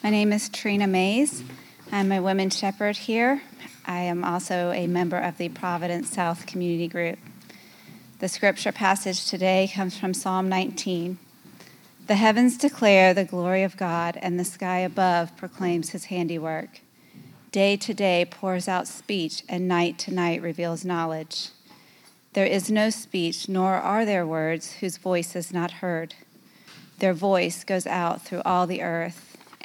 My name is Trina Mays. I'm a women's shepherd here. I am also a member of the Providence South Community Group. The scripture passage today comes from Psalm 19. The heavens declare the glory of God, and the sky above proclaims his handiwork. Day to day pours out speech, and night to night reveals knowledge. There is no speech, nor are there words whose voice is not heard. Their voice goes out through all the earth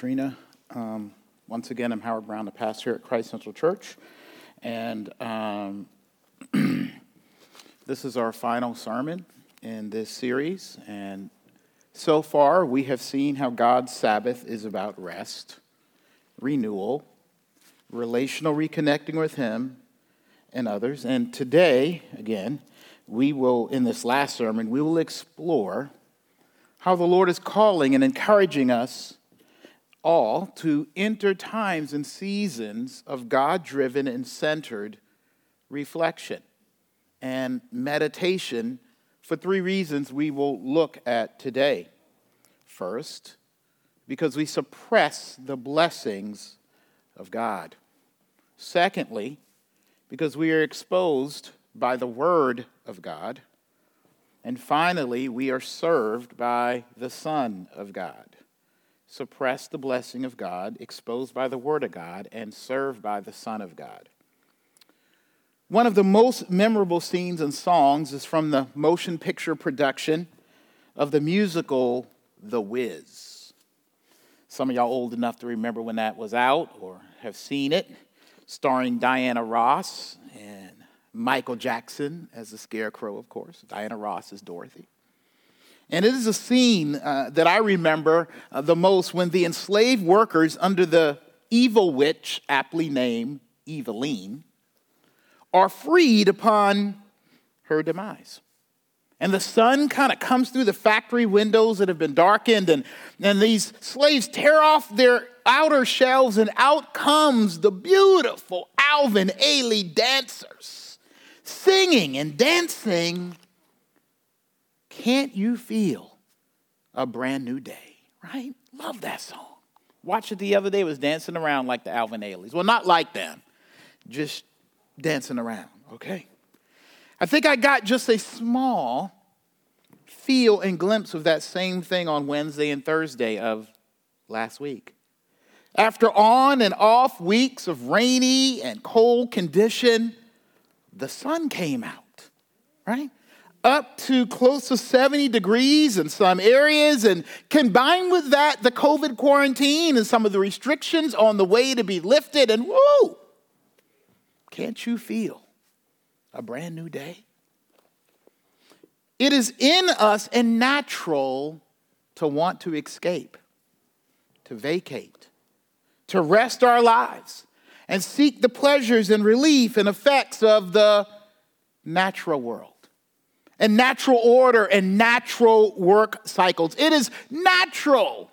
Thank you, Trina. Um, once again, I'm Howard Brown, the pastor at Christ Central Church. And um, this is our final sermon in this series. And so far, we have seen how God's Sabbath is about rest, renewal, relational reconnecting with Him and others. And today, again, we will, in this last sermon, we will explore how the Lord is calling and encouraging us all to enter times and seasons of God driven and centered reflection and meditation for three reasons we will look at today. First, because we suppress the blessings of God. Secondly, because we are exposed by the Word of God. And finally, we are served by the Son of God suppress the blessing of God, exposed by the Word of God, and served by the Son of God. One of the most memorable scenes and songs is from the motion picture production of the musical The Wiz. Some of y'all old enough to remember when that was out or have seen it, starring Diana Ross and Michael Jackson as the Scarecrow, of course. Diana Ross is Dorothy. And it is a scene uh, that I remember uh, the most when the enslaved workers, under the evil witch, aptly named Evillene, are freed upon her demise. And the sun kind of comes through the factory windows that have been darkened, and, and these slaves tear off their outer shells, and out comes the beautiful Alvin Ailey dancers, singing and dancing can't you feel a brand new day? Right? Love that song. Watched it the other day, was dancing around like the Alvin Aileys. Well, not like them, just dancing around, okay? I think I got just a small feel and glimpse of that same thing on Wednesday and Thursday of last week. After on and off weeks of rainy and cold condition, the sun came out, right? Up to close to 70 degrees in some areas. And combined with that, the COVID quarantine and some of the restrictions on the way to be lifted. And whoo, can't you feel a brand new day? It is in us and natural to want to escape, to vacate, to rest our lives, and seek the pleasures and relief and effects of the natural world and natural order and natural work cycles. It is natural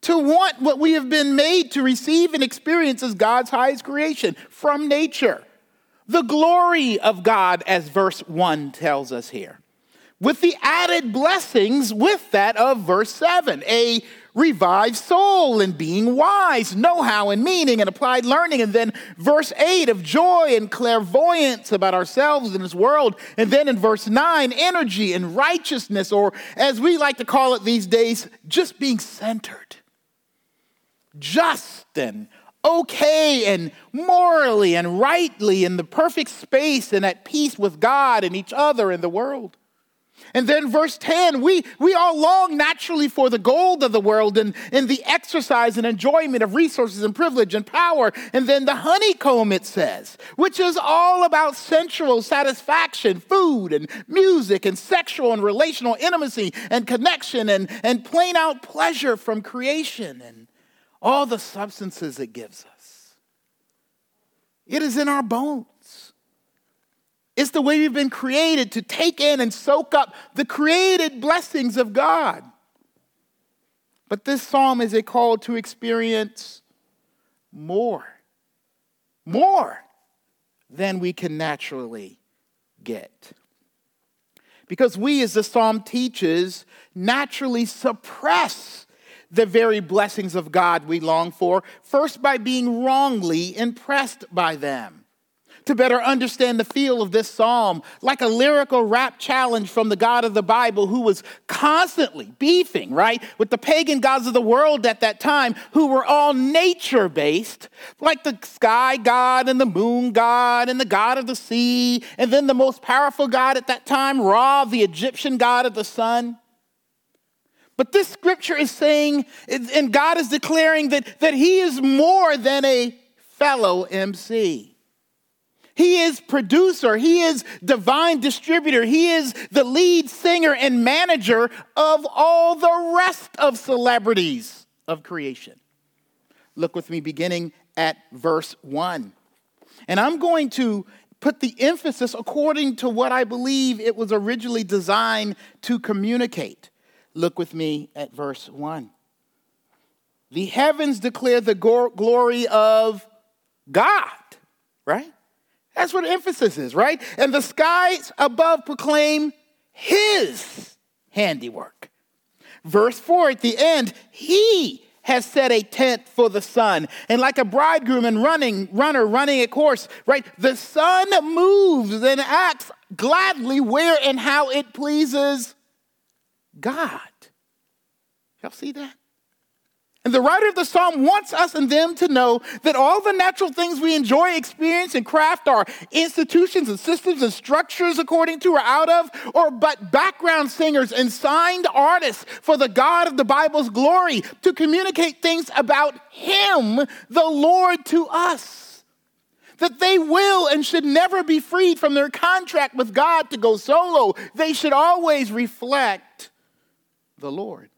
to want what we have been made to receive and experience as God's highest creation from nature. The glory of God, as verse 1 tells us here with the added blessings with that of verse 7 a revived soul and being wise, know how and meaning and applied learning. And then verse 8 of joy and clairvoyance about ourselves and this world. And then in verse 9, energy and righteousness, or as we like to call it these days, just being centered, just and okay and morally and rightly in the perfect space and at peace with God and each other and the world. And then verse 10, we, we all long naturally for the gold of the world and, and the exercise and enjoyment of resources and privilege and power. And then the honeycomb, it says, which is all about sensual satisfaction, food and music and sexual and relational intimacy and connection and, and plain out pleasure from creation and all the substances it gives us. It is in our bones. It's the way we've been created to take in and soak up the created blessings of God. But this psalm is a call to experience more, more than we can naturally get. Because we, as the psalm teaches, naturally suppress the very blessings of God we long for, first by being wrongly impressed by them to better understand the feel of this psalm, like a lyrical rap challenge from the God of the Bible who was constantly beefing, right, with the pagan gods of the world at that time who were all nature based, like the sky god and the moon god and the god of the sea, and then the most powerful god at that time, Ra, the Egyptian god of the sun. But this scripture is saying, and God is declaring that, that He is more than a fellow MC. He is producer. He is divine distributor. He is the lead singer and manager of all the rest of celebrities of creation. Look with me beginning at verse 1. And I'm going to put the emphasis according to what I believe it was originally designed to communicate. Look with me at verse 1. The heavens declare the glory of God, right? That's what emphasis is, right? And the skies above proclaim his handiwork. Verse 4 at the end, he has set a tent for the sun. And like a bridegroom and running, runner running a course, right? The sun moves and acts gladly where and how it pleases God. Y'all see that? And the writer of the psalm wants us and them to know that all the natural things we enjoy, experience, and craft are institutions and systems and structures according to or out of, or but background singers and signed artists for the God of the Bible's glory to communicate things about Him, the Lord, to us. That they will and should never be freed from their contract with God to go solo. They should always reflect the Lord.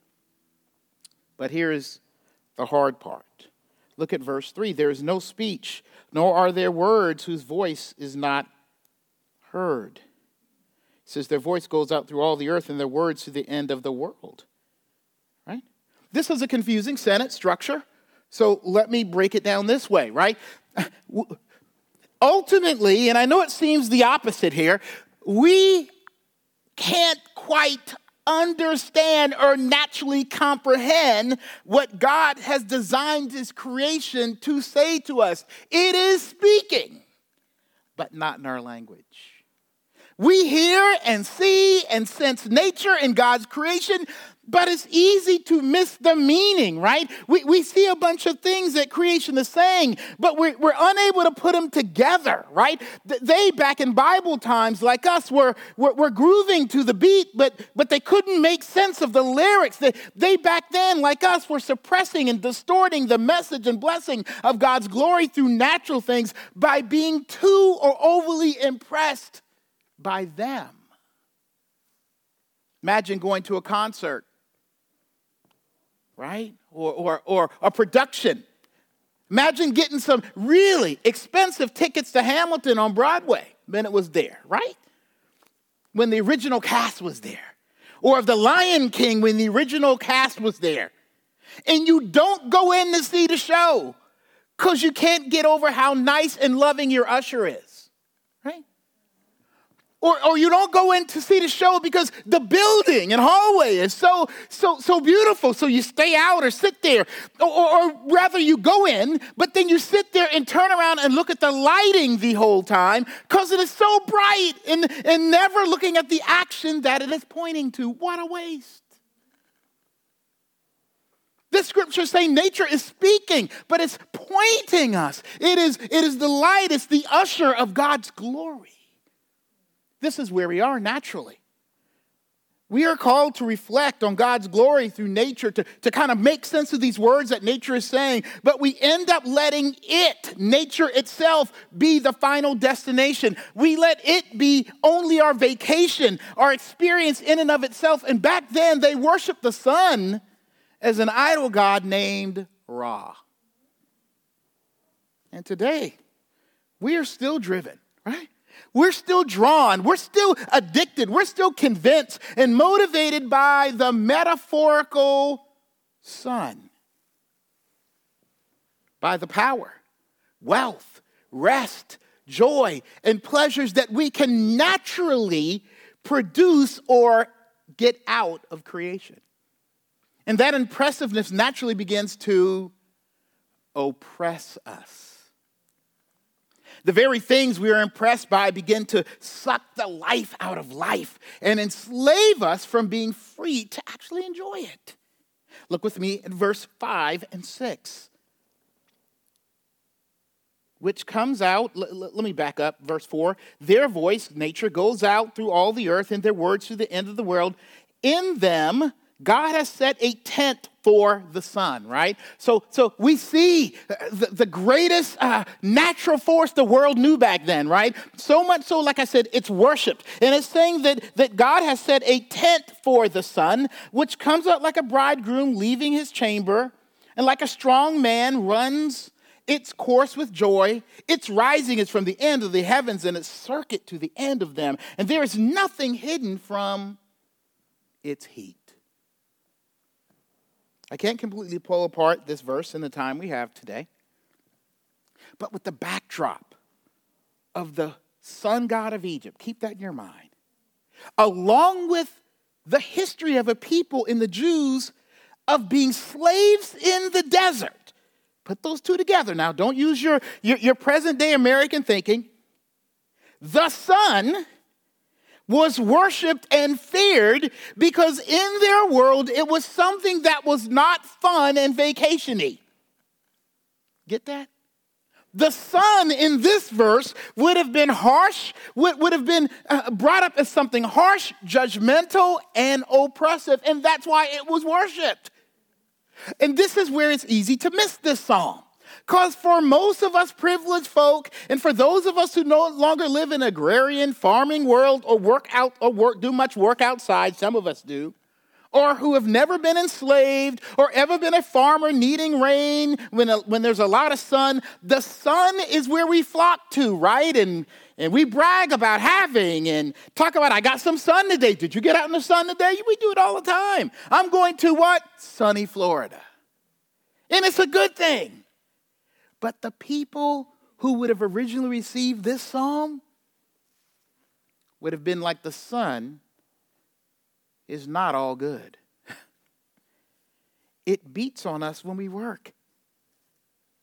But here is the hard part. Look at verse 3 there is no speech, nor are there words whose voice is not heard. It says their voice goes out through all the earth and their words to the end of the world. Right? This is a confusing sentence structure. So let me break it down this way, right? Ultimately, and I know it seems the opposite here, we can't quite understand or naturally comprehend what God has designed His creation to say to us. It is speaking, but not in our language. We hear and see and sense nature in God's creation, but it's easy to miss the meaning, right? We, we see a bunch of things that creation is saying, but we're, we're unable to put them together, right? They, back in Bible times, like us, were, were, were grooving to the beat, but, but they couldn't make sense of the lyrics. They, they, back then, like us, were suppressing and distorting the message and blessing of God's glory through natural things by being too or overly impressed by them. Imagine going to a concert right? Or, or, or a production Imagine getting some really expensive tickets to Hamilton on Broadway when it was there, right? When the original cast was there. Or of The Lion King when the original cast was there. And you don't go in to see the show because you can't get over how nice and loving your usher is? Or, or you don't go in to see the show because the building and hallway is so, so, so beautiful. So you stay out or sit there. Or, or, or rather, you go in, but then you sit there and turn around and look at the lighting the whole time because it is so bright and, and never looking at the action that it is pointing to. What a waste. This scripture is saying nature is speaking, but it's pointing us. It is, it is the light, it's the usher of God's glory. This is where we are naturally. We are called to reflect on God's glory through nature, to, to kind of make sense of these words that nature is saying, but we end up letting it, nature itself, be the final destination. We let it be only our vacation, our experience in and of itself. And back then, they worshiped the sun as an idol god named Ra. And today, we are still driven, right? We're still drawn, we're still addicted, we're still convinced and motivated by the metaphorical sun, by the power, wealth, rest, joy, and pleasures that we can naturally produce or get out of creation. And that impressiveness naturally begins to oppress us. The very things we are impressed by begin to suck the life out of life and enslave us from being free to actually enjoy it. Look with me at verse 5 and 6, which comes out. L- l- let me back up. Verse 4 Their voice, nature, goes out through all the earth, and their words to the end of the world. In them, God has set a tent for the sun, right? So, so we see the, the greatest uh, natural force the world knew back then, right? So much so, like I said, it's worshiped. And it's saying that, that God has set a tent for the sun, which comes out like a bridegroom leaving his chamber, and like a strong man runs its course with joy. Its rising is from the end of the heavens, and its circuit to the end of them. And there is nothing hidden from its heat. I can't completely pull apart this verse in the time we have today, but with the backdrop of the sun god of Egypt, keep that in your mind, along with the history of a people in the Jews of being slaves in the desert. Put those two together now. Don't use your, your, your present day American thinking. The sun was worshiped and feared because in their world it was something that was not fun and vacationy. Get that? The sun in this verse would have been harsh, would, would have been uh, brought up as something harsh, judgmental, and oppressive, and that's why it was worshiped. And this is where it's easy to miss this psalm. Because for most of us privileged folk, and for those of us who no longer live in agrarian farming world or work out or work, do much work outside, some of us do, or who have never been enslaved or ever been a farmer needing rain when, a, when there's a lot of sun, the sun is where we flock to, right? And, and we brag about having and talk about, I got some sun today. Did you get out in the sun today? We do it all the time. I'm going to what? Sunny Florida. And it's a good thing. But the people who would have originally received this psalm would have been like the sun is not all good. It beats on us when we work.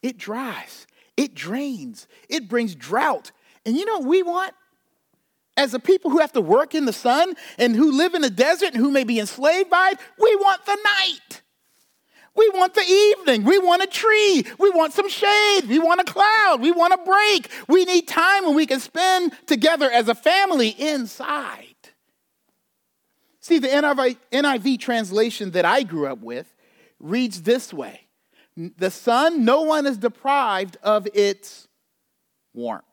It dries, it drains, it brings drought. And you know what we want? As a people who have to work in the sun and who live in the desert and who may be enslaved by it, we want the night. We want the evening. We want a tree. We want some shade. We want a cloud. We want a break. We need time when we can spend together as a family inside. See, the NIV, NIV translation that I grew up with reads this way The sun, no one is deprived of its warmth.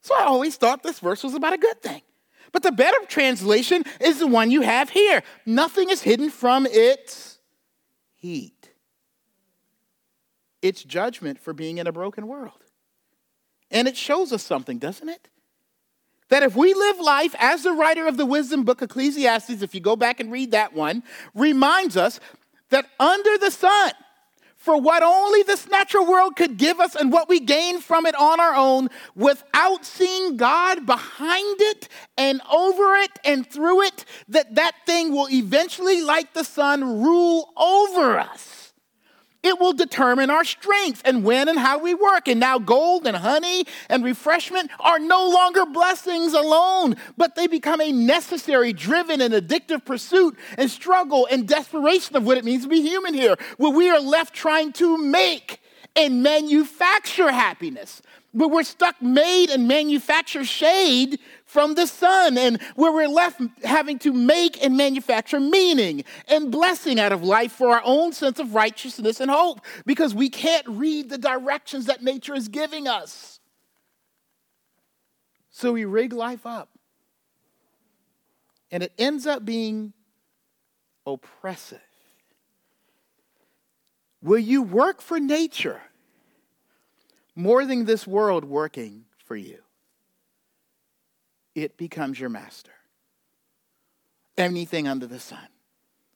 So I always thought this verse was about a good thing. But the better translation is the one you have here. Nothing is hidden from its heat its judgment for being in a broken world. And it shows us something, doesn't it? That if we live life as the writer of the wisdom book, Ecclesiastes, if you go back and read that one, reminds us that under the sun, for what only this natural world could give us and what we gain from it on our own without seeing God behind it and over it and through it, that that thing will eventually, like the sun, rule over us. It will determine our strength and when and how we work. And now, gold and honey and refreshment are no longer blessings alone, but they become a necessary, driven, and addictive pursuit and struggle and desperation of what it means to be human here, where we are left trying to make and manufacture happiness. But we're stuck, made, and manufacture shade from the sun, and where we're left having to make and manufacture meaning and blessing out of life for our own sense of righteousness and hope because we can't read the directions that nature is giving us. So we rig life up, and it ends up being oppressive. Will you work for nature more than this world working for you? it becomes your master. Anything under the sun.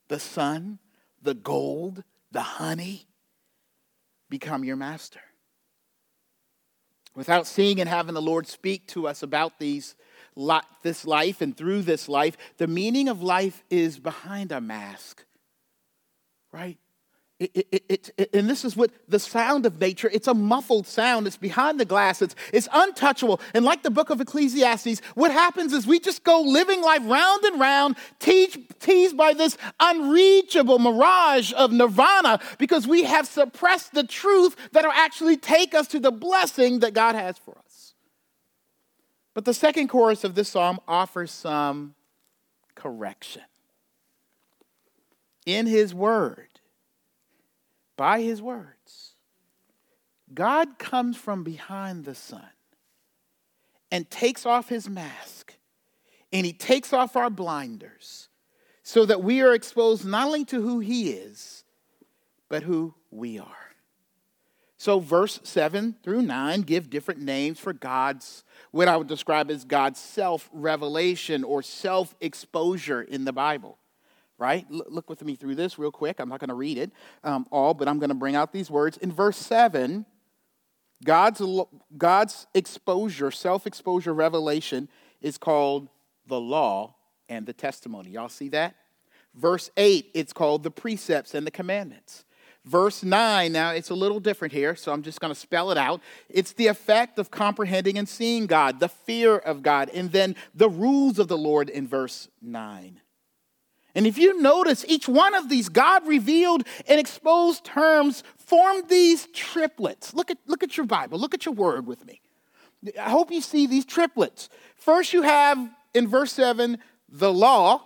The sun, the gold, the honey become your master. Without seeing and having the Lord speak to us about these, this life and through this life, the meaning of life is behind a mask, right? It, it, it, and this is what the sound of nature, it's a muffled sound. It's behind the glass. It's, it's untouchable. And like the book of Ecclesiastes, what happens is we just go living life round and round, teased, teased by this unreachable mirage of nirvana because we have suppressed the truth that'll actually take us to the blessing that God has for us. But the second chorus of this psalm offers some correction. In his word, by his words. God comes from behind the sun and takes off his mask and he takes off our blinders so that we are exposed not only to who he is, but who we are. So, verse 7 through 9 give different names for God's, what I would describe as God's self revelation or self exposure in the Bible right? Look with me through this real quick. I'm not going to read it um, all, but I'm going to bring out these words. In verse 7, God's, God's exposure, self exposure revelation is called the law and the testimony. Y'all see that? Verse 8, it's called the precepts and the commandments. Verse 9, now it's a little different here, so I'm just going to spell it out. It's the effect of comprehending and seeing God, the fear of God, and then the rules of the Lord in verse 9. And if you notice, each one of these God revealed and exposed terms formed these triplets. Look at, look at your Bible, look at your word with me. I hope you see these triplets. First, you have in verse 7 the law,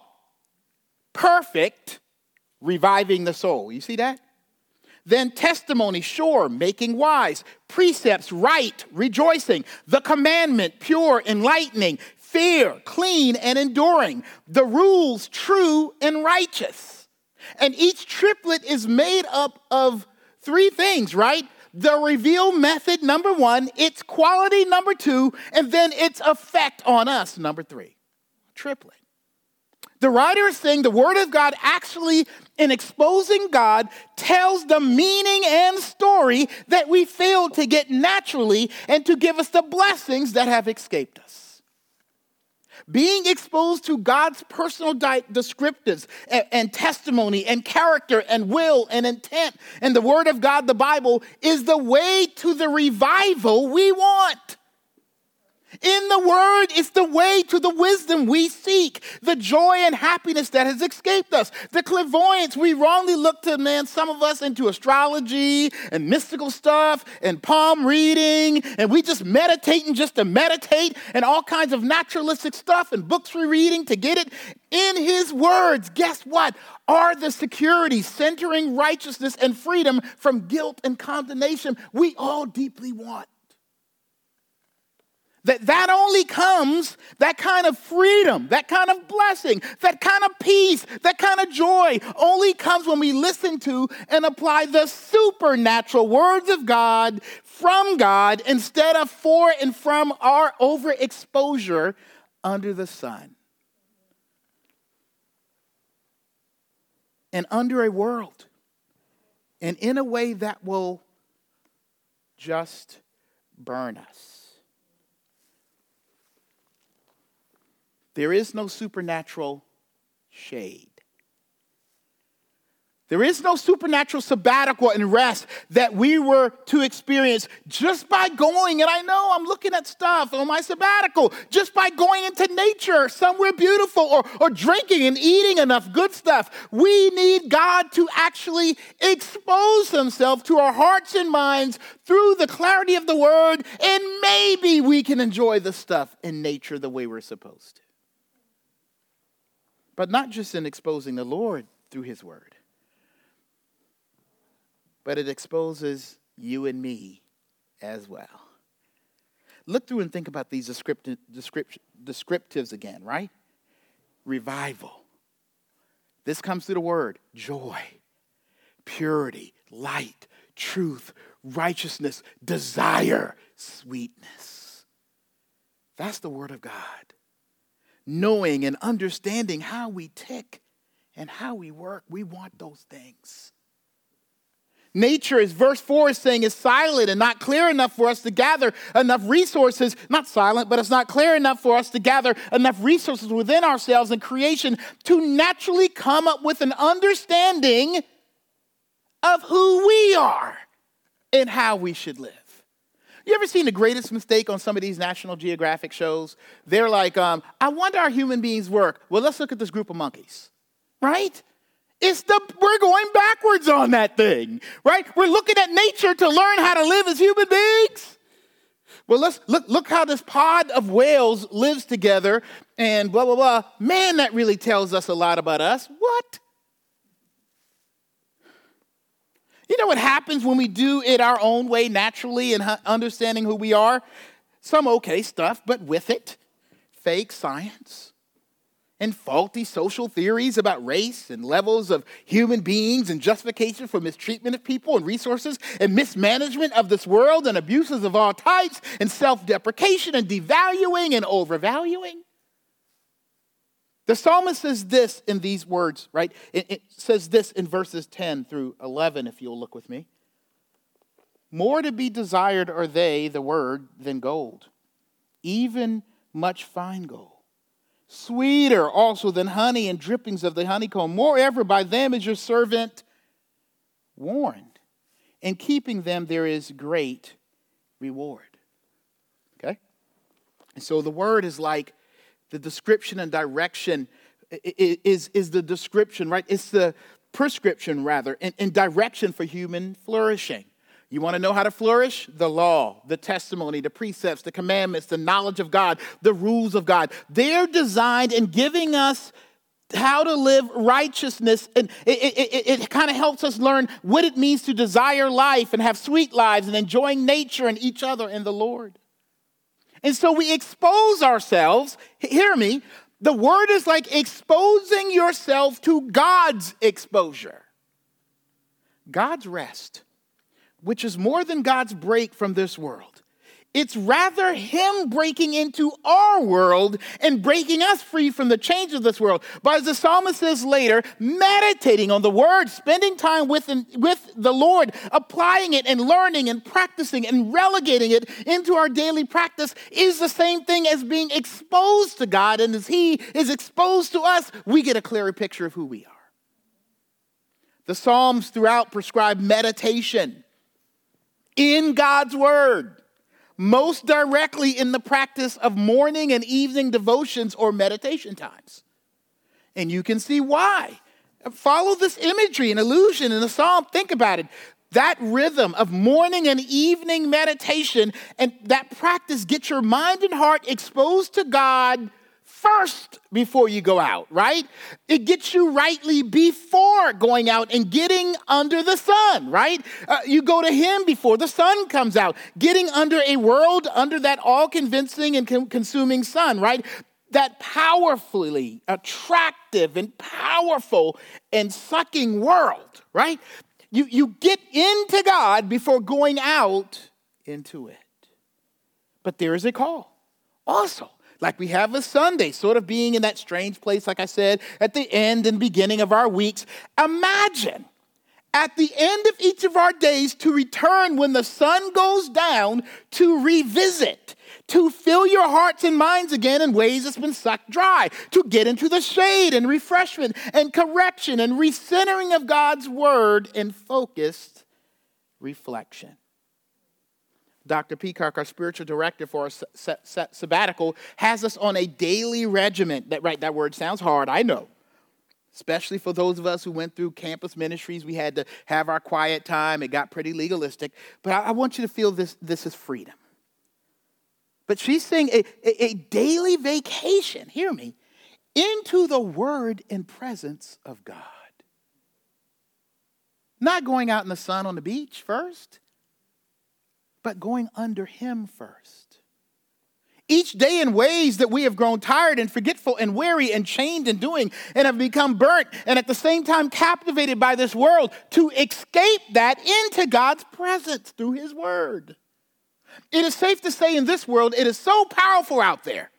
perfect, reviving the soul. You see that? Then testimony, sure, making wise. Precepts, right, rejoicing. The commandment, pure, enlightening fair, clean, and enduring. The rules, true and righteous. And each triplet is made up of three things, right? The reveal method, number one, its quality, number two, and then its effect on us, number three. Triplet. The writer is saying the Word of God actually, in exposing God, tells the meaning and story that we failed to get naturally and to give us the blessings that have escaped us. Being exposed to God's personal di- descriptives and, and testimony and character and will and intent and the Word of God, the Bible, is the way to the revival we want. In the Word, it's the way to the wisdom we seek, the joy and happiness that has escaped us, the clairvoyance. We wrongly look to, man, some of us into astrology and mystical stuff and palm reading, and we just meditating just to meditate and all kinds of naturalistic stuff and books we're reading to get it. In His words, guess what? Are the security centering righteousness and freedom from guilt and condemnation we all deeply want. That that only comes that kind of freedom that kind of blessing that kind of peace that kind of joy only comes when we listen to and apply the supernatural words of god from god instead of for and from our overexposure under the sun. And under a world. And in a way that will just burn us There is no supernatural shade. There is no supernatural sabbatical and rest that we were to experience just by going. And I know I'm looking at stuff on my sabbatical, just by going into nature somewhere beautiful or, or drinking and eating enough good stuff. We need God to actually expose Himself to our hearts and minds through the clarity of the Word, and maybe we can enjoy the stuff in nature the way we're supposed to but not just in exposing the Lord through His Word, but it exposes you and me as well. Look through and think about these descripti- descript- descriptives again, right? Revival. This comes through the Word joy, purity, light, truth, righteousness, desire, sweetness. That's the Word of God knowing and understanding how we tick and how we work. We want those things. Nature, as verse 4 is saying, is silent and not clear enough for us to gather enough resources. Not silent, but it's not clear enough for us to gather enough resources within ourselves and creation to naturally come up with an understanding of who we are and how we should live. You ever seen the greatest mistake on some of these National Geographic shows? They're like, um, I wonder how human beings work. Well, let's look at this group of monkeys, right? It's the we're going backwards on that thing, right? We're looking at nature to learn how to live as human beings. Well, let's look, look how this pod of whales lives together and blah, blah, blah. Man, that really tells us a lot about us. What? You know what happens when we do it our own way naturally and understanding who we are? Some okay stuff, but with it, fake science and faulty social theories about race and levels of human beings and justification for mistreatment of people and resources and mismanagement of this world and abuses of all types and self deprecation and devaluing and overvaluing. The psalmist says this in these words, right? It, it, says this in verses 10 through 11, if you'll look with me. More to be desired are they, the word, than gold, even much fine gold. Sweeter also than honey and drippings of the honeycomb. Moreover, by them is your servant warned. In keeping them, there is great reward. Okay? And so the word is like the description and direction is, is the description, right? It's the prescription, rather, and, and direction for human flourishing. You want to know how to flourish? The law, the testimony, the precepts, the commandments, the knowledge of God, the rules of God. They're designed in giving us how to live righteousness. And it, it, it, it kind of helps us learn what it means to desire life and have sweet lives and enjoying nature and each other and the Lord. And so we expose ourselves. Hear me. The word is like exposing yourself to God's exposure. God's rest, which is more than God's break from this world. It's rather Him breaking into our world and breaking us free from the change of this world. But as the psalmist says later, meditating on the word, spending time with, with the Lord, applying it and learning and practicing and relegating it into our daily practice is the same thing as being exposed to God. And as He is exposed to us, we get a clearer picture of who we are. The Psalms throughout prescribe meditation in God's word most directly in the practice of morning and evening devotions or meditation times. And you can see why. Follow this imagery and illusion in the psalm. Think about it. That rhythm of morning and evening meditation and that practice get your mind and heart exposed to God first before you go out, right? It gets you rightly before going out and getting under the sun, right? Uh, you go to Him before the sun comes out, getting under a world under that all convincing and con- consuming sun, right? That powerfully attractive and powerful and sucking world, right? You, you get into God before going out into it. But there is a call also like we have a Sunday, sort of being in that strange place, like I said, at the end and beginning of our weeks. Imagine at the end of each of our days to return when the sun goes down to revisit, to fill your hearts and minds again in ways that's been sucked dry, to get into the shade and refreshment and correction and recentering of God's word and focused reflection. Dr. Peacock, our spiritual director for our sabbatical, has us on a daily regiment. That right, that word sounds hard, I know. Especially for those of us who went through campus ministries, we had to have our quiet time. It got pretty legalistic. But I, I want you to feel this, this is freedom. But she's saying a, a, a daily vacation, hear me, into the word and presence of God. Not going out in the sun on the beach first but going under Him first. Each day, in ways that we have grown tired and forgetful and weary and chained in doing, and have become burnt, and at the same time captivated by this world, to escape that into God's presence through His Word. It is safe to say in this world, it is so powerful out there,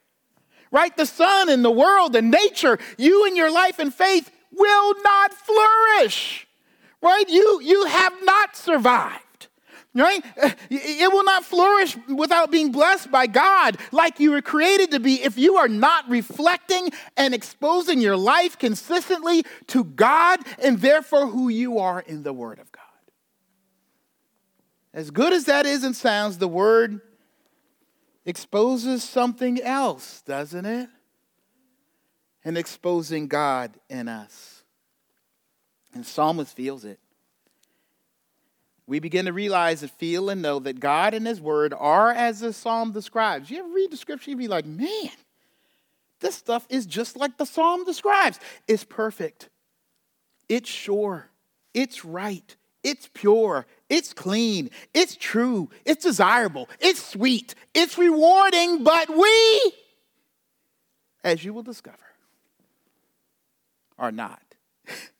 right? The sun and the world and nature, you and your life and faith will not flourish, right? You, you have not survived right? Eh, it will not flourish without being blessed by God like you were created to be if you are not reflecting and exposing your life consistently to God and therefore who you are in the Word of God. As good as that is and sounds, the Word exposes something else, doesn't it? And exposing God in us. And Psalmist feels it we begin to realize and feel and know that God and His Word are as the psalm describes. You ever read the scripture, You'd be like, man, this stuff is just like the psalm describes. It's perfect, it's sure, it's right, it's pure, it's clean, it's true, it's desirable, it's sweet, it's rewarding, but we, as you will discover, are not.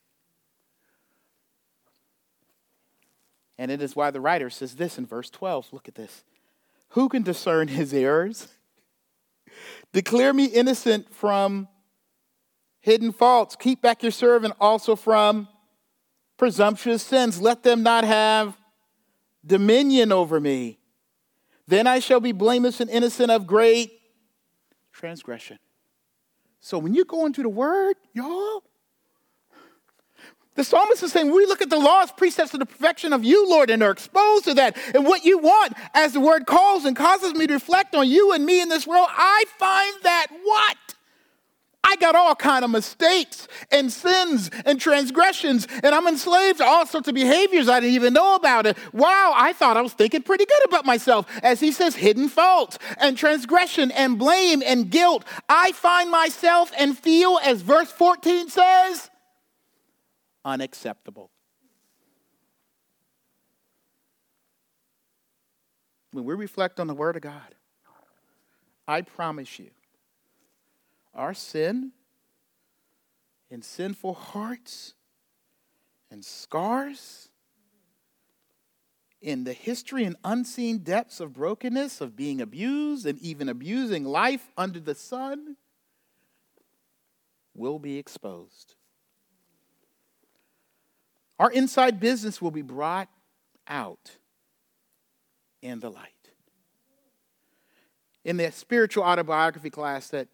And it is why the writer says this in verse 12. Look at this. Who can discern his errors? Declare me innocent from hidden faults. Keep back your servant also from presumptuous sins. Let them not have dominion over me. Then I shall be blameless and innocent of great transgression. So when you go into the word, y'all, the psalmist is saying, we look at the laws, precepts of the perfection of you, Lord, and are exposed to that. And what you want, as the word calls and causes me to reflect on you and me in this world, I find that what? I got all kind of mistakes and sins and transgressions, and I'm enslaved to all sorts of behaviors I didn't even know about it. Wow, I thought I was thinking pretty good about myself. As he says, hidden faults and transgression and blame and guilt. I find myself and feel, as verse 14 says, unacceptable. When we reflect on the Word of God, I promise you, our sin and sinful hearts and scars in the history and unseen depths of brokenness, of being abused and even abusing life under the sun, will be exposed. Our inside business will be brought out in the light. In the spiritual autobiography class that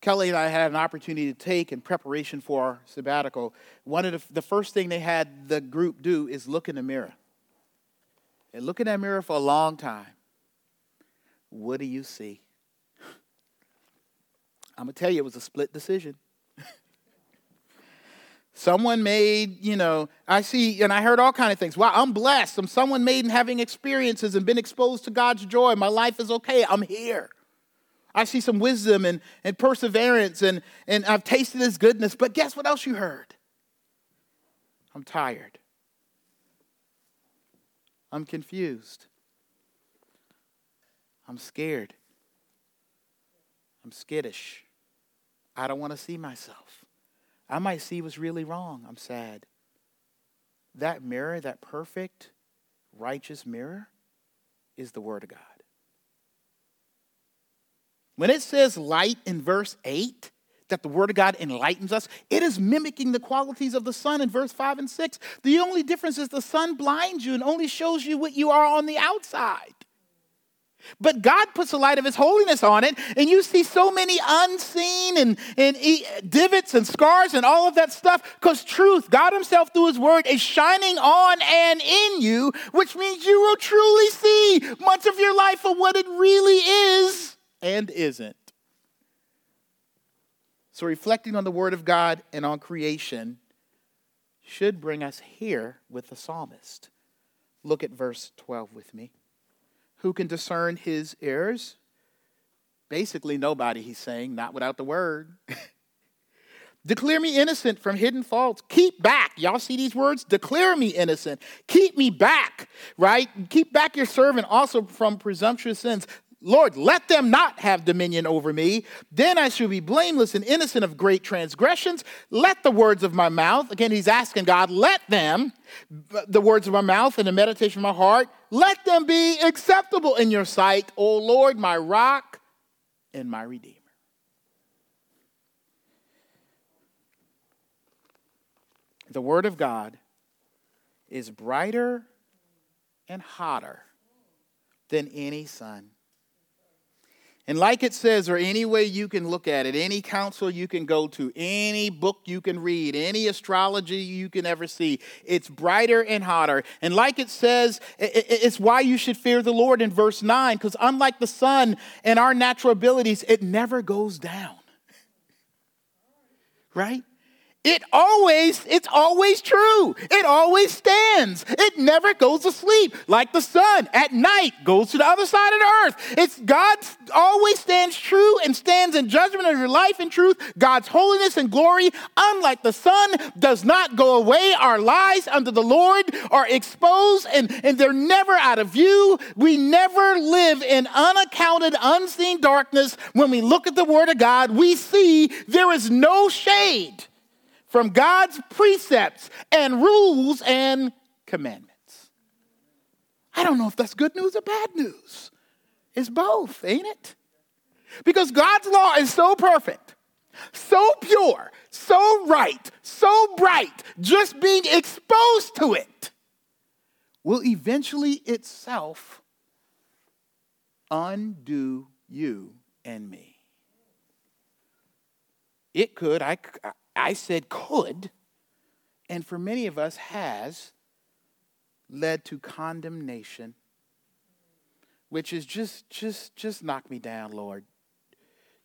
Kelly and I had an opportunity to take in preparation for our sabbatical, one of the, the first thing they had the group do is look in the mirror. And look in that mirror for a long time. What do you see? I'm going to tell you, it was a split decision. Someone made, you know, I see, and I heard all kind of things. Wow, I'm blessed. I'm someone made and having experiences and been exposed to God's joy. My life is okay. I'm here. I see some wisdom and, and perseverance, and, and I've tasted his goodness. But guess what else you heard? I'm tired. I'm confused. I'm scared. I'm skittish. I don't want to see myself. I might see what's really wrong. I'm sad. That mirror, that perfect, righteous mirror, is the Word of God. When it says light in verse 8, that the Word of God enlightens us, it is mimicking the qualities of the sun in verse 5 and 6. The only difference is the sun blinds you and only shows you what you are on the outside. But God puts the light of His holiness on it, and you see so many unseen and, and divots and scars and all of that stuff because truth, God Himself through His Word, is shining on and in you, which means you will truly see much of your life for what it really is and isn't. So, reflecting on the Word of God and on creation should bring us here with the psalmist. Look at verse 12 with me. Who can discern his errors? Basically, nobody, he's saying, not without the word. Declare me innocent from hidden faults. Keep back. Y'all see these words? Declare me innocent. Keep me back, right? Keep back your servant also from presumptuous sins. Lord, let them not have dominion over me. Then I shall be blameless and innocent of great transgressions. Let the words of my mouth, again, he's asking God, let them, the words of my mouth and the meditation of my heart, let them be acceptable in your sight, O Lord, my rock and my redeemer. The word of God is brighter and hotter than any sun and like it says, or any way you can look at it, any council you can go to, any book you can read, any astrology you can ever see, it's brighter and hotter. And like it says, it's why you should fear the Lord in verse 9, because unlike the sun and our natural abilities, it never goes down. Right? It always, it's always true. It always stands. It never goes to sleep. Like the sun at night goes to the other side of the earth. It's God always stands true and stands in judgment of your life and truth. God's holiness and glory, unlike the sun, does not go away. Our lies under the Lord are exposed and, and they're never out of view. We never live in unaccounted, unseen darkness. When we look at the Word of God, we see there is no shade from God's precepts and rules and commandments. I don't know if that's good news or bad news. It's both, ain't it? Because God's law is so perfect, so pure, so right, so bright, just being exposed to it will eventually itself undo you and me. It could, I, I said could, and for many of us has led to condemnation, which is just, just, just knock me down, Lord.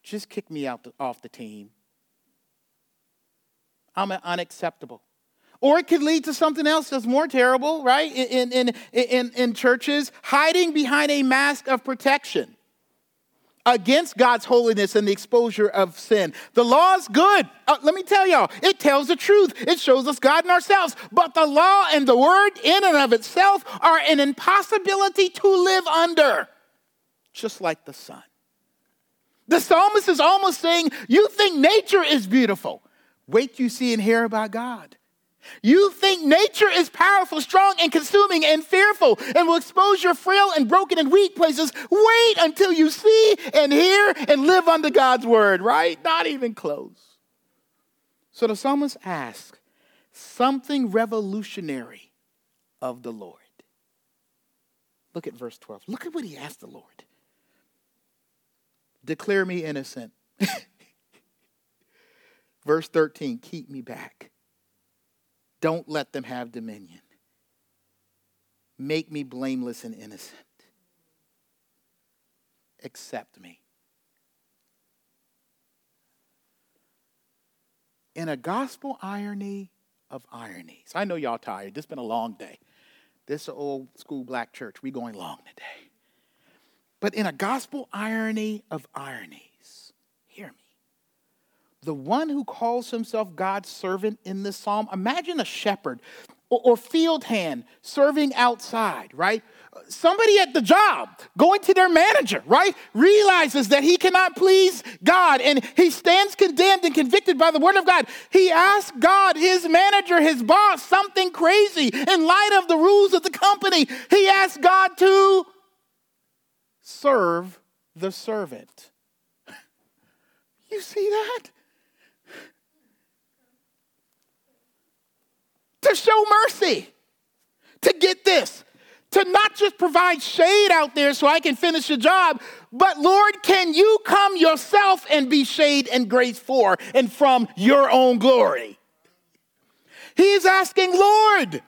Just kick me out the, off the team. I'm unacceptable. Or it could lead to something else that's more terrible, right? In, in, in, in, churches, hiding behind a mask of protection against God's holiness and the exposure of sin. The law is good. Uh, let me tell y'all, it tells the truth. It shows us God and ourselves. But the law and the word, in and of itself, are an impossibility to live under, just like the sun. The psalmist is almost saying, You think nature is beautiful. Wait, you see and hear about God. You think nature is powerful, strong, and consuming and fearful and will expose your frail and broken and weak places. Wait until you see and hear and live under God's word, right? Not even close. So the psalmist asks something revolutionary of the Lord. Look at verse 12. Look at what he asked the Lord Declare me innocent. verse 13, keep me back. Don't let them have dominion. Make me blameless and innocent. Accept me. In a gospel irony of ironies. I know y'all tired. This has been a long day. This old school black church. We going long today. But in a gospel irony of me. The one who calls himself God's servant in this psalm, imagine a shepherd or, or field hand serving outside, right? Somebody at the job going to their manager, right? Realizes that he cannot please God and he stands condemned and convicted by the word of God. He asks God, his manager, his boss, something crazy in light of the rules of the company. He asks God to serve the servant. You see that? Show mercy. To get this, to not just provide shade out there so I can finish the job, but Lord, can you come yourself and be shade and grace for and from your own glory? He's asking, Lord,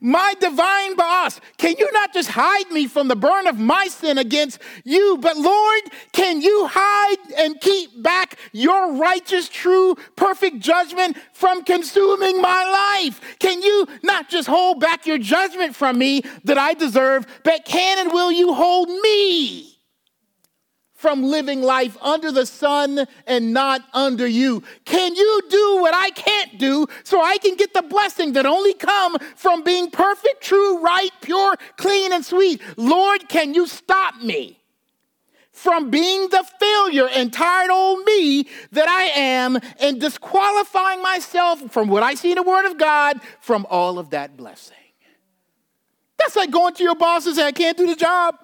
my divine boss, can you not just hide me from the burn of my sin against you, but Lord, can you hide and keep back your righteous, true, perfect judgment from consuming my life? Can you not just hold back your judgment from me that I deserve, but can and will you hold me? From living life under the sun and not under you? Can you do what I can't do so I can get the blessing that only come from being perfect, true, right, pure, clean and sweet? Lord, can you stop me from being the failure and tired old me that I am and disqualifying myself from what I see in the word of God from all of that blessing? That's like going to your boss and saying, I can't do the job.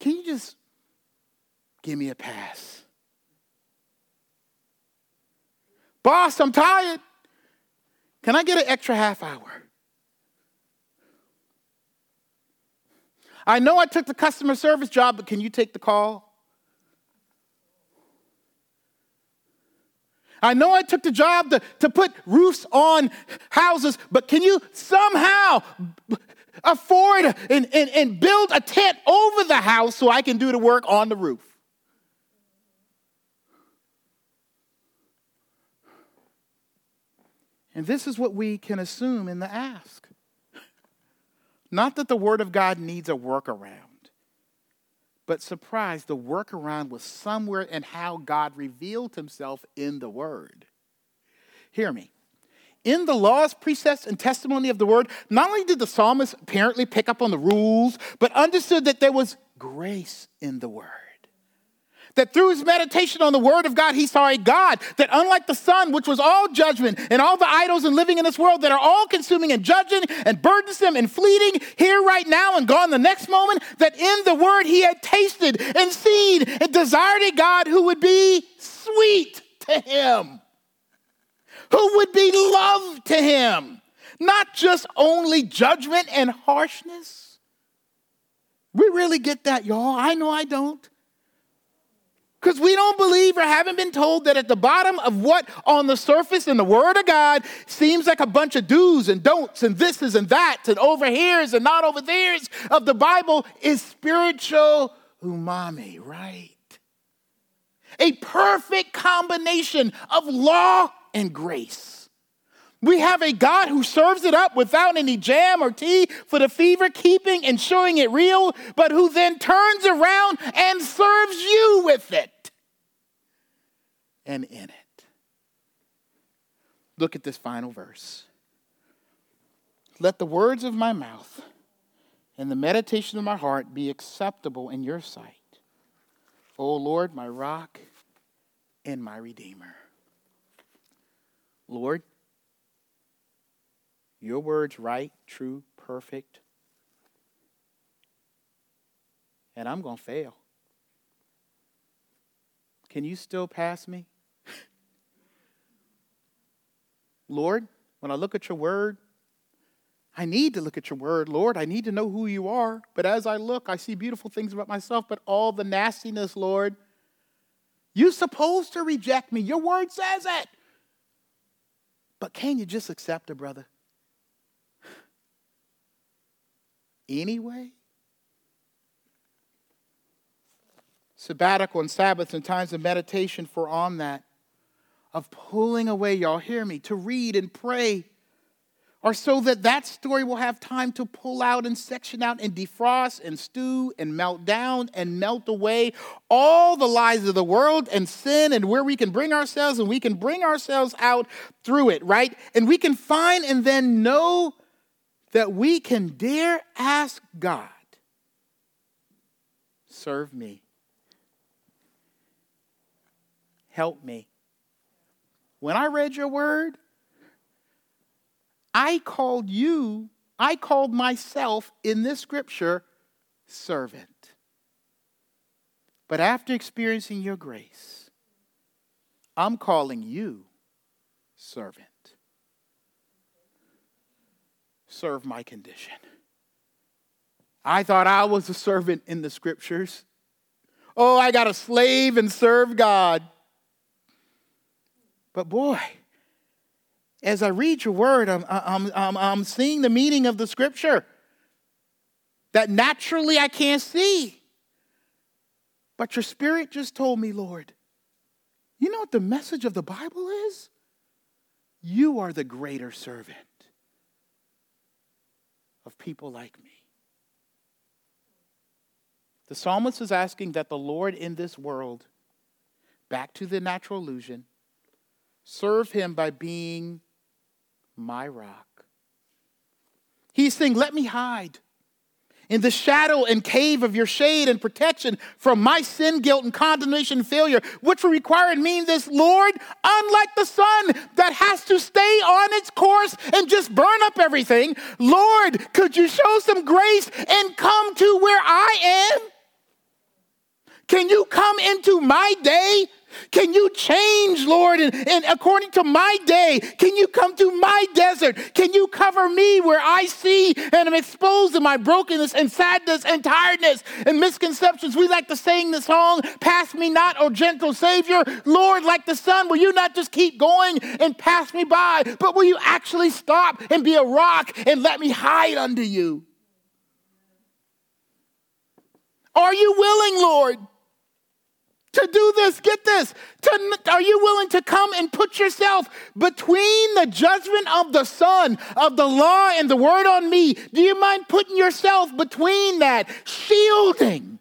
Can you just Give me a pass. Boss, I'm tired. Can I get an extra half hour? I know I took the customer service job, but can you take the call? I know I took the job to, to put roofs on houses, but can you somehow afford and, and, and build a tent over the house so I can do the work on the roof? And this is what we can assume in the ask. Not that the Word of God needs a workaround, but surprise, the workaround was somewhere in how God revealed Himself in the Word. Hear me. In the laws, precepts, and testimony of the Word, not only did the psalmist apparently pick up on the rules, but understood that there was grace in the Word. That through his meditation on the word of God, he saw a God that, unlike the sun, which was all judgment, and all the idols and living in this world that are all consuming and judging and burdensome and fleeting here right now and gone the next moment, that in the word he had tasted and seen and desired a God who would be sweet to him, who would be love to him, not just only judgment and harshness. We really get that, y'all. I know I don't. Because we don't believe or haven't been told that at the bottom of what on the surface in the Word of God seems like a bunch of do's and don'ts and thises and that's and over here's and not over there's of the Bible is spiritual umami, right? A perfect combination of law and grace. We have a God who serves it up without any jam or tea for the fever, keeping and showing it real, but who then turns around and serves you with it and in it. Look at this final verse. Let the words of my mouth and the meditation of my heart be acceptable in your sight. O Lord, my rock and my redeemer. Lord, your word's right, true, perfect. And I'm going to fail. Can you still pass me? Lord, when I look at your word, I need to look at your word, Lord. I need to know who you are. But as I look, I see beautiful things about myself, but all the nastiness, Lord. You're supposed to reject me. Your word says it. But can you just accept it, brother? Anyway? Sabbatical and Sabbaths and times of meditation for on that, of pulling away, y'all hear me, to read and pray. or so that that story will have time to pull out and section out and defrost and stew and melt down and melt away all the lies of the world and sin and where we can bring ourselves and we can bring ourselves out through it, right? And we can find and then know that we can dare ask God, serve me, help me. When I read your word, I called you, I called myself in this scripture servant. But after experiencing your grace, I'm calling you servant. Serve my condition. I thought I was a servant in the scriptures. Oh, I got to slave and serve God. But boy, as I read your word, I'm, I'm, I'm, I'm seeing the meaning of the scripture that naturally I can't see. But your spirit just told me, Lord, you know what the message of the Bible is? You are the greater servant of people like me. The psalmist is asking that the Lord in this world, back to the natural illusion, serve him by being my rock. He's saying, Let me hide in the shadow and cave of your shade and protection from my sin, guilt, and condemnation and failure, which will require and mean this, Lord, unlike the sun that has to stay on its course and just burn up everything, Lord, could you show some grace and come to where I am? Can you come into my day can you change, Lord, and, and, according to my day? Can you come to my desert? Can you cover me where I see and am exposed to my brokenness and sadness and tiredness and misconceptions? We like to sing the song, Pass Me Not, O Gentle Savior. Lord, like the sun, will you not just keep going and pass me by, but will you actually stop and be a rock and let me hide under you? Are you willing, Lord? To do this, get this. To, are you willing to come and put yourself between the judgment of the sun, of the law, and the word on me? Do you mind putting yourself between that, shielding,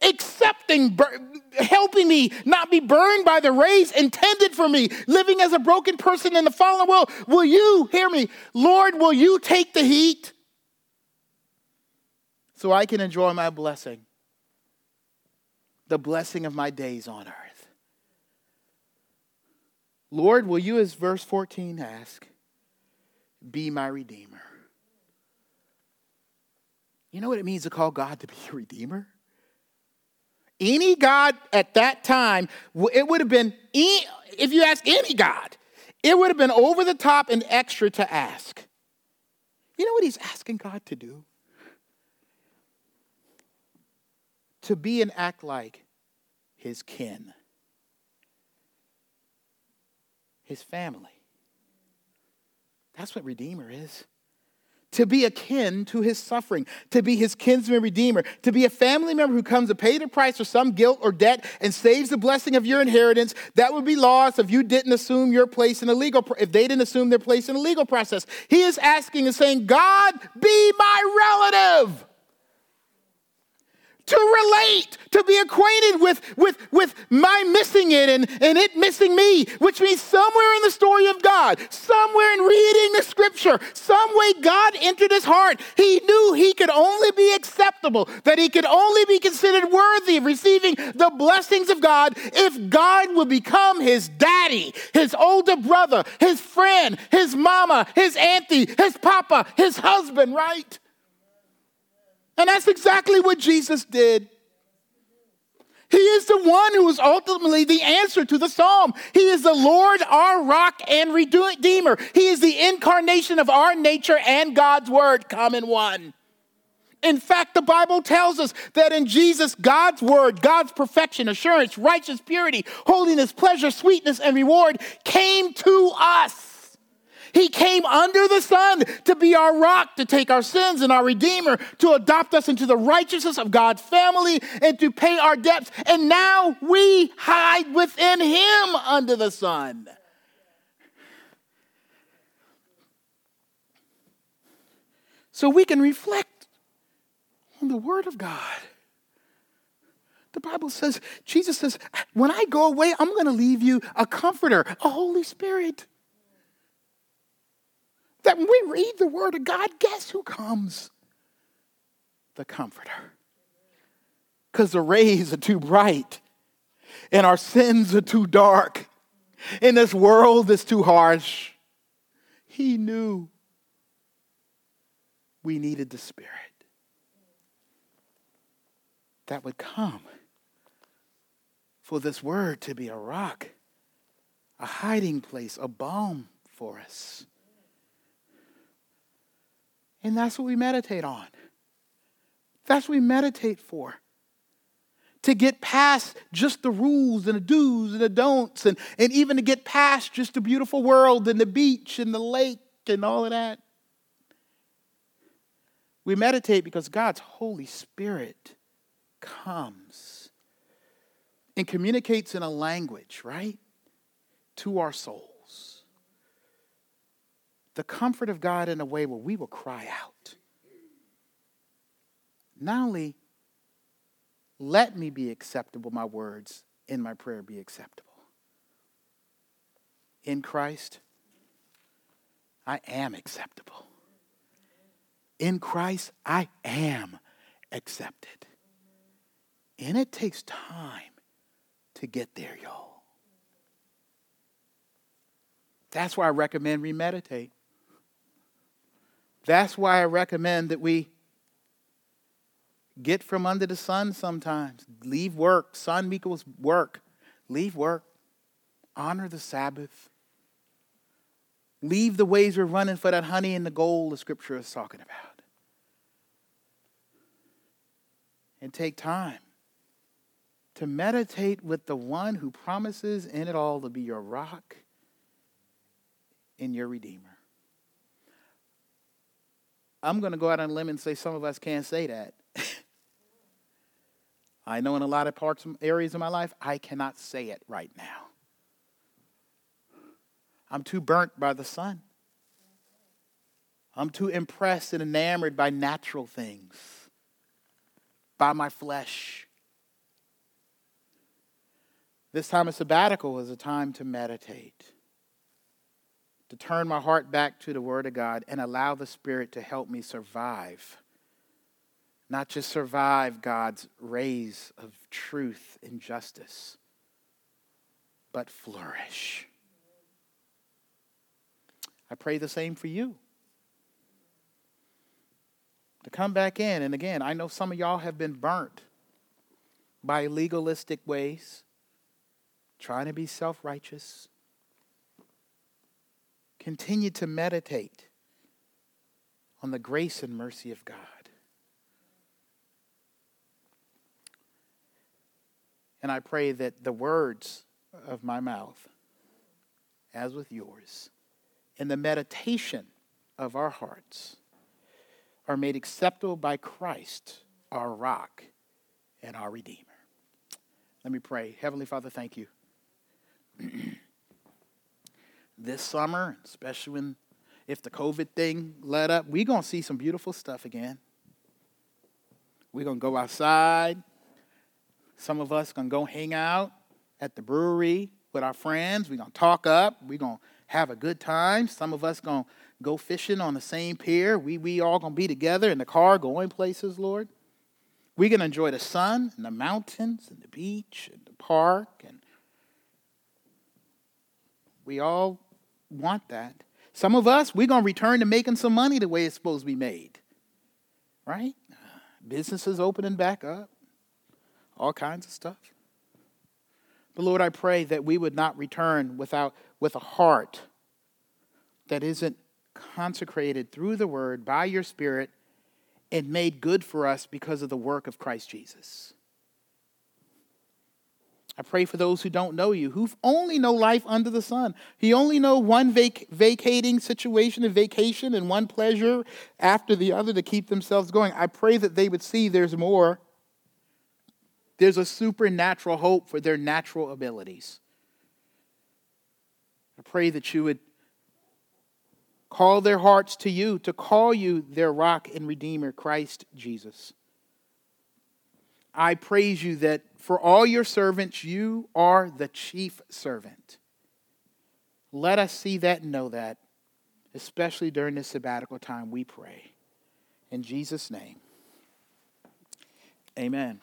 accepting, helping me not be burned by the rays intended for me, living as a broken person in the fallen world? Will you, hear me, Lord, will you take the heat so I can enjoy my blessing? The blessing of my days on earth. Lord, will you, as verse 14 ask, be my redeemer? You know what it means to call God to be a redeemer? Any God at that time, it would have been, if you ask any God, it would have been over the top and extra to ask. You know what he's asking God to do? To be and act like his kin, his family. That's what Redeemer is. To be akin to his suffering, to be his kinsman redeemer, to be a family member who comes to pay the price for some guilt or debt and saves the blessing of your inheritance, that would be lost if you didn't assume your place in a legal, if they didn't assume their place in the legal process. He is asking and saying, God, be my relative to relate, to be acquainted with, with, with my missing it and, and it missing me, which means somewhere in the story of God, somewhere in reading the scripture, some way God entered his heart. He knew he could only be acceptable, that he could only be considered worthy of receiving the blessings of God if God would become his daddy, his older brother, his friend, his mama, his auntie, his papa, his husband, right? And that's exactly what Jesus did. He is the one who is ultimately the answer to the psalm. He is the Lord, our rock and redeemer. He is the incarnation of our nature and God's word come in one. In fact, the Bible tells us that in Jesus, God's word, God's perfection, assurance, righteous purity, holiness, pleasure, sweetness, and reward came to us. He came under the sun to be our rock, to take our sins and our Redeemer, to adopt us into the righteousness of God's family, and to pay our debts. And now we hide within Him under the sun. So we can reflect on the Word of God. The Bible says, Jesus says, when I go away, I'm going to leave you a comforter, a Holy Spirit. That when we read the Word of God, guess who comes? The Comforter. Because the rays are too bright and our sins are too dark and this world is too harsh. He knew we needed the Spirit that would come for this word to be a rock, a hiding place, a balm for us. And that's what we meditate on. That's what we meditate for. To get past just the rules and the do's and the don'ts, and, and even to get past just the beautiful world and the beach and the lake and all of that. We meditate because God's Holy Spirit comes and communicates in a language, right? To our souls. The comfort of God in a way where we will cry out. Not only let me be acceptable, my words in my prayer be acceptable. In Christ, I am acceptable. In Christ, I am accepted. And it takes time to get there, y'all. That's why I recommend we meditate. That's why I recommend that we get from under the sun sometimes. Leave work. Sun equals work. Leave work. Honor the Sabbath. Leave the ways we're running for that honey and the gold the scripture is talking about. And take time to meditate with the one who promises in it all to be your rock and your redeemer. I'm going to go out on a limb and say some of us can't say that. I know in a lot of parts, areas of my life, I cannot say it right now. I'm too burnt by the sun. I'm too impressed and enamored by natural things, by my flesh. This time of sabbatical is a time to meditate, to turn my heart back to the Word of God and allow the Spirit to help me survive not just survive God's rays of truth and justice, but flourish. I pray the same for you. To come back in, and again, I know some of y'all have been burnt by legalistic ways, trying to be self righteous. Continue to meditate on the grace and mercy of God. And I pray that the words of my mouth, as with yours, and the meditation of our hearts are made acceptable by Christ, our rock and our Redeemer. Let me pray. Heavenly Father, thank you. this summer, especially when if the COVID thing let up, we're going to see some beautiful stuff again. We're going to go outside. Some of us going to go hang out at the brewery with our friends. We're going to talk up. We're going to have a good time. Some of us going to go fishing on the same pier. We, we all going to be together in the car going places, Lord. We're going to enjoy the sun and the mountains and the beach and the park. And we all want that. Some of us, we're going to return to making some money the way it's supposed to be made. Right? Businesses opening back up all kinds of stuff. But Lord, I pray that we would not return without with a heart that isn't consecrated through the word by your spirit and made good for us because of the work of Christ Jesus. I pray for those who don't know you, who only know life under the sun. He only know one vac- vacating situation and vacation and one pleasure after the other to keep themselves going. I pray that they would see there's more there's a supernatural hope for their natural abilities. I pray that you would call their hearts to you, to call you their rock and redeemer, Christ Jesus. I praise you that for all your servants, you are the chief servant. Let us see that and know that, especially during this sabbatical time, we pray. In Jesus' name, amen.